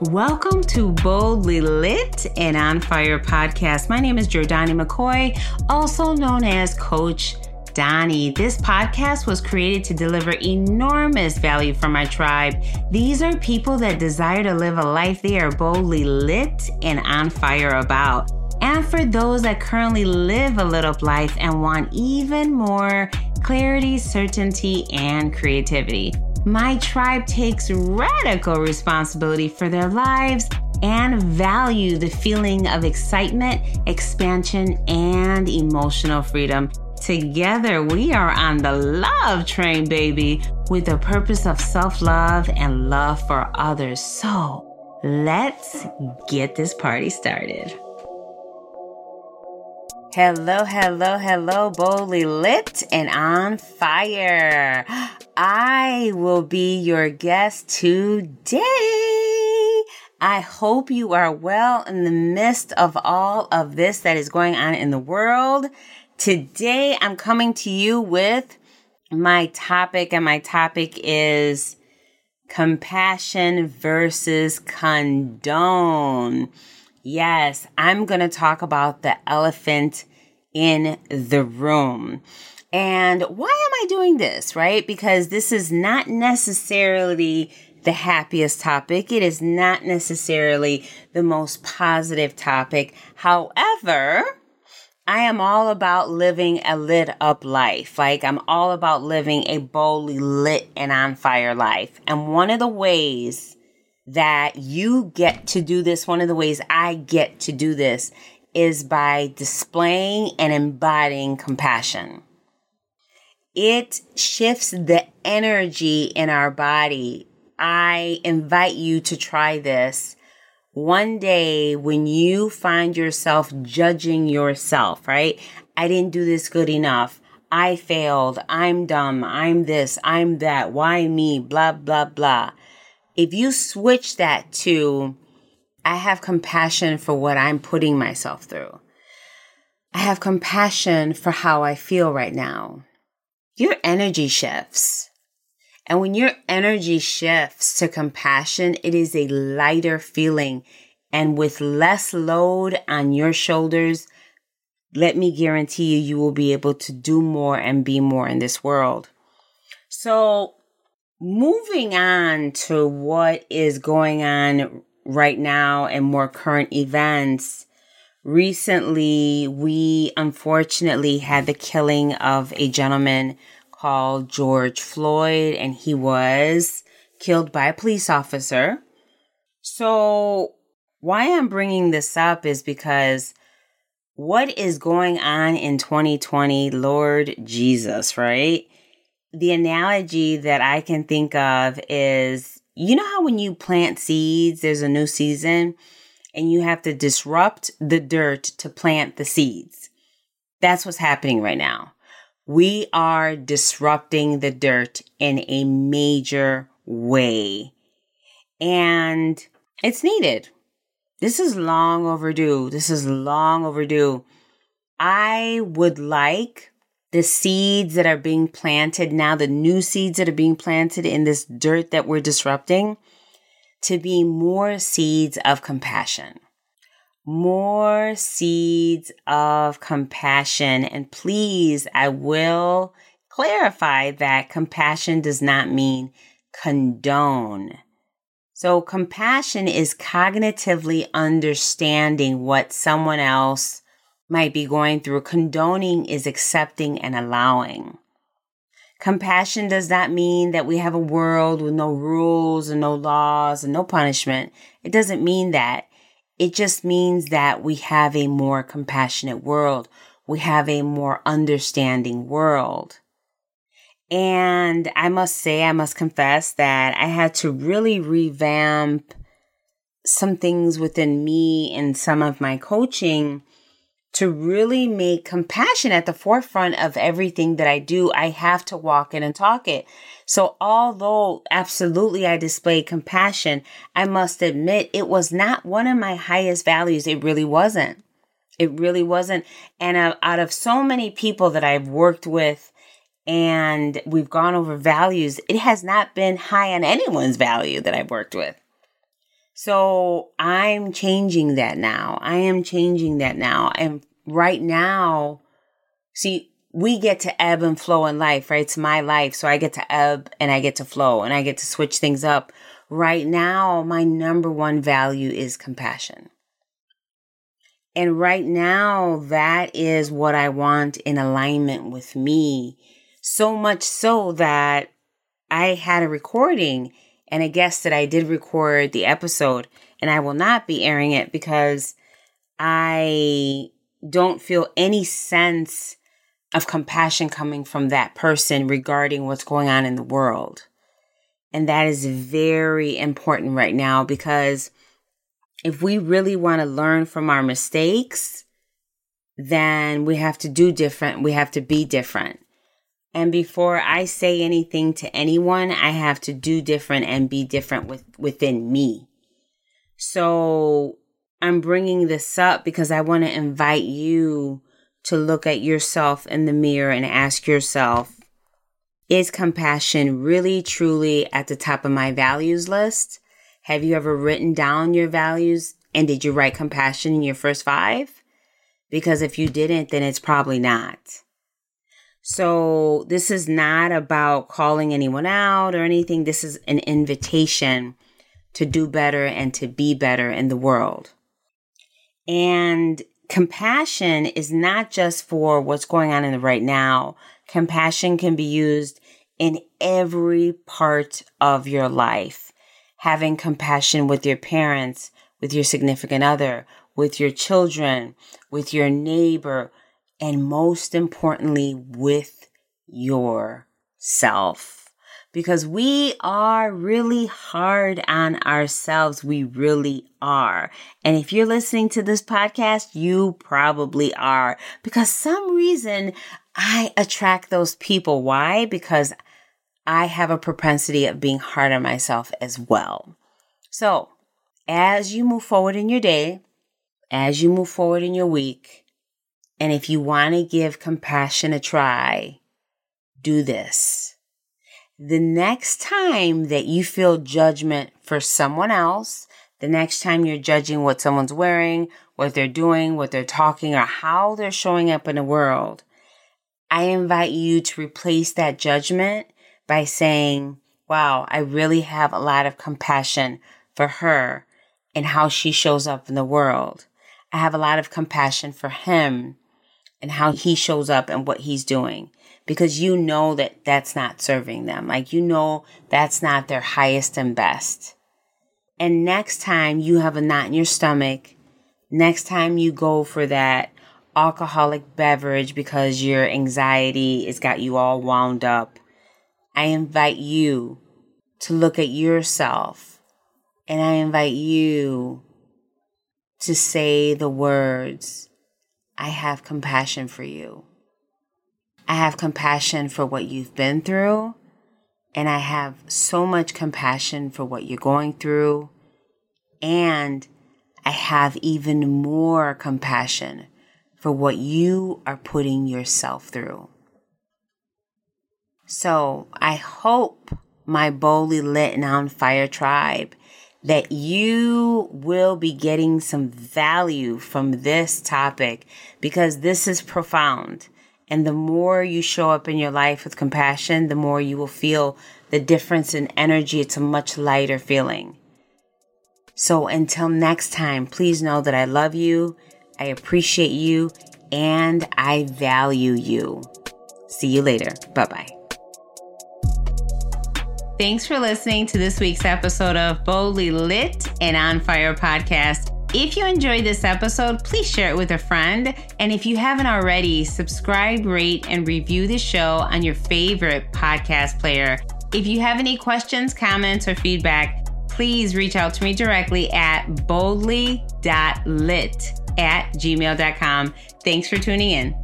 Welcome to Boldly Lit and On Fire podcast. My name is Jordani McCoy, also known as Coach Donnie. This podcast was created to deliver enormous value for my tribe. These are people that desire to live a life they are boldly lit and on fire about. And for those that currently live a lit up life and want even more clarity, certainty, and creativity. My tribe takes radical responsibility for their lives and value the feeling of excitement, expansion, and emotional freedom. Together, we are on the love train, baby, with the purpose of self love and love for others. So let's get this party started. Hello, hello, hello, boldly lit and on fire. I will be your guest today. I hope you are well in the midst of all of this that is going on in the world. Today, I'm coming to you with my topic, and my topic is compassion versus condone. Yes, I'm going to talk about the elephant in the room. And why am I doing this, right? Because this is not necessarily the happiest topic. It is not necessarily the most positive topic. However, I am all about living a lit up life. Like I'm all about living a boldly lit and on fire life. And one of the ways that you get to do this, one of the ways I get to do this is by displaying and embodying compassion. It shifts the energy in our body. I invite you to try this. One day when you find yourself judging yourself, right? I didn't do this good enough. I failed. I'm dumb. I'm this. I'm that. Why me? Blah, blah, blah if you switch that to, I have compassion for what I'm putting myself through. I have compassion for how I feel right now. Your energy shifts. And when your energy shifts to compassion, it is a lighter feeling. And with less load on your shoulders, let me guarantee you, you will be able to do more and be more in this world. So Moving on to what is going on right now and more current events. Recently, we unfortunately had the killing of a gentleman called George Floyd, and he was killed by a police officer. So, why I'm bringing this up is because what is going on in 2020, Lord Jesus, right? the analogy that I can think of is you know how when you plant seeds, there's a new season and you have to disrupt the dirt to plant the seeds. That's what's happening right now. We are disrupting the dirt in a major way. And it's needed. This is long overdue. This is long overdue. I would like the seeds that are being planted now, the new seeds that are being planted in this dirt that we're disrupting, to be more seeds of compassion. More seeds of compassion. And please, I will clarify that compassion does not mean condone. So compassion is cognitively understanding what someone else might be going through. Condoning is accepting and allowing. Compassion does not mean that we have a world with no rules and no laws and no punishment. It doesn't mean that. It just means that we have a more compassionate world. We have a more understanding world. And I must say, I must confess that I had to really revamp some things within me and some of my coaching to really make compassion at the forefront of everything that I do, I have to walk it and talk it. So although absolutely I displayed compassion, I must admit it was not one of my highest values. It really wasn't. It really wasn't. And out of so many people that I've worked with and we've gone over values, it has not been high on anyone's value that I've worked with. So I'm changing that now. I am changing that now. And right now, see, we get to ebb and flow in life, right? It's my life. So I get to ebb and I get to flow and I get to switch things up. Right now, my number one value is compassion. And right now, that is what I want in alignment with me. So much so that I had a recording and a guest that I did record the episode, and I will not be airing it because I don't feel any sense of compassion coming from that person regarding what's going on in the world. And that is very important right now because if we really want to learn from our mistakes, then we have to do different. We have to be different. And before I say anything to anyone, I have to do different and be different with, within me. So I'm bringing this up because I want to invite you to look at yourself in the mirror and ask yourself, is compassion really truly at the top of my values list? Have you ever written down your values and did you write compassion in your first five? Because if you didn't, then it's probably not. So this is not about calling anyone out or anything. This is an invitation to do better and to be better in the world. And compassion is not just for what's going on in the right now. Compassion can be used in every part of your life having compassion with your parents, with your significant other, with your children, with your neighbor, and most importantly, with yourself. Because we are really hard on ourselves. We really are. And if you're listening to this podcast, you probably are. Because some reason I attract those people. Why? Because I have a propensity of being hard on myself as well. So, as you move forward in your day, as you move forward in your week, and if you want to give compassion a try, do this. The next time that you feel judgment for someone else, the next time you're judging what someone's wearing, what they're doing, what they're talking, or how they're showing up in the world, I invite you to replace that judgment by saying, wow, I really have a lot of compassion for her and how she shows up in the world. I have a lot of compassion for him and how he shows up and what he's doing because you know that that's not serving them. Like, you know, that's not their highest and best. And next time you have a knot in your stomach, next time you go for that alcoholic beverage because your anxiety has got you all wound up, I invite you to look at yourself and I invite you to say the words, I have compassion for you. I have compassion for what you've been through, and I have so much compassion for what you're going through, and I have even more compassion for what you are putting yourself through. So I hope my boldly lit and on fire tribe that you will be getting some value from this topic because this is profound. And the more you show up in your life with compassion, the more you will feel the difference in energy. It's a much lighter feeling. So until next time, please know that I love you, I appreciate you, and I value you. See you later. Bye bye. Thanks for listening to this week's episode of Boldly Lit and On Fire podcast. If you enjoyed this episode, please share it with a friend. And if you haven't already, subscribe, rate, and review the show on your favorite podcast player. If you have any questions, comments, or feedback, please reach out to me directly at boldly.lit at gmail.com. Thanks for tuning in.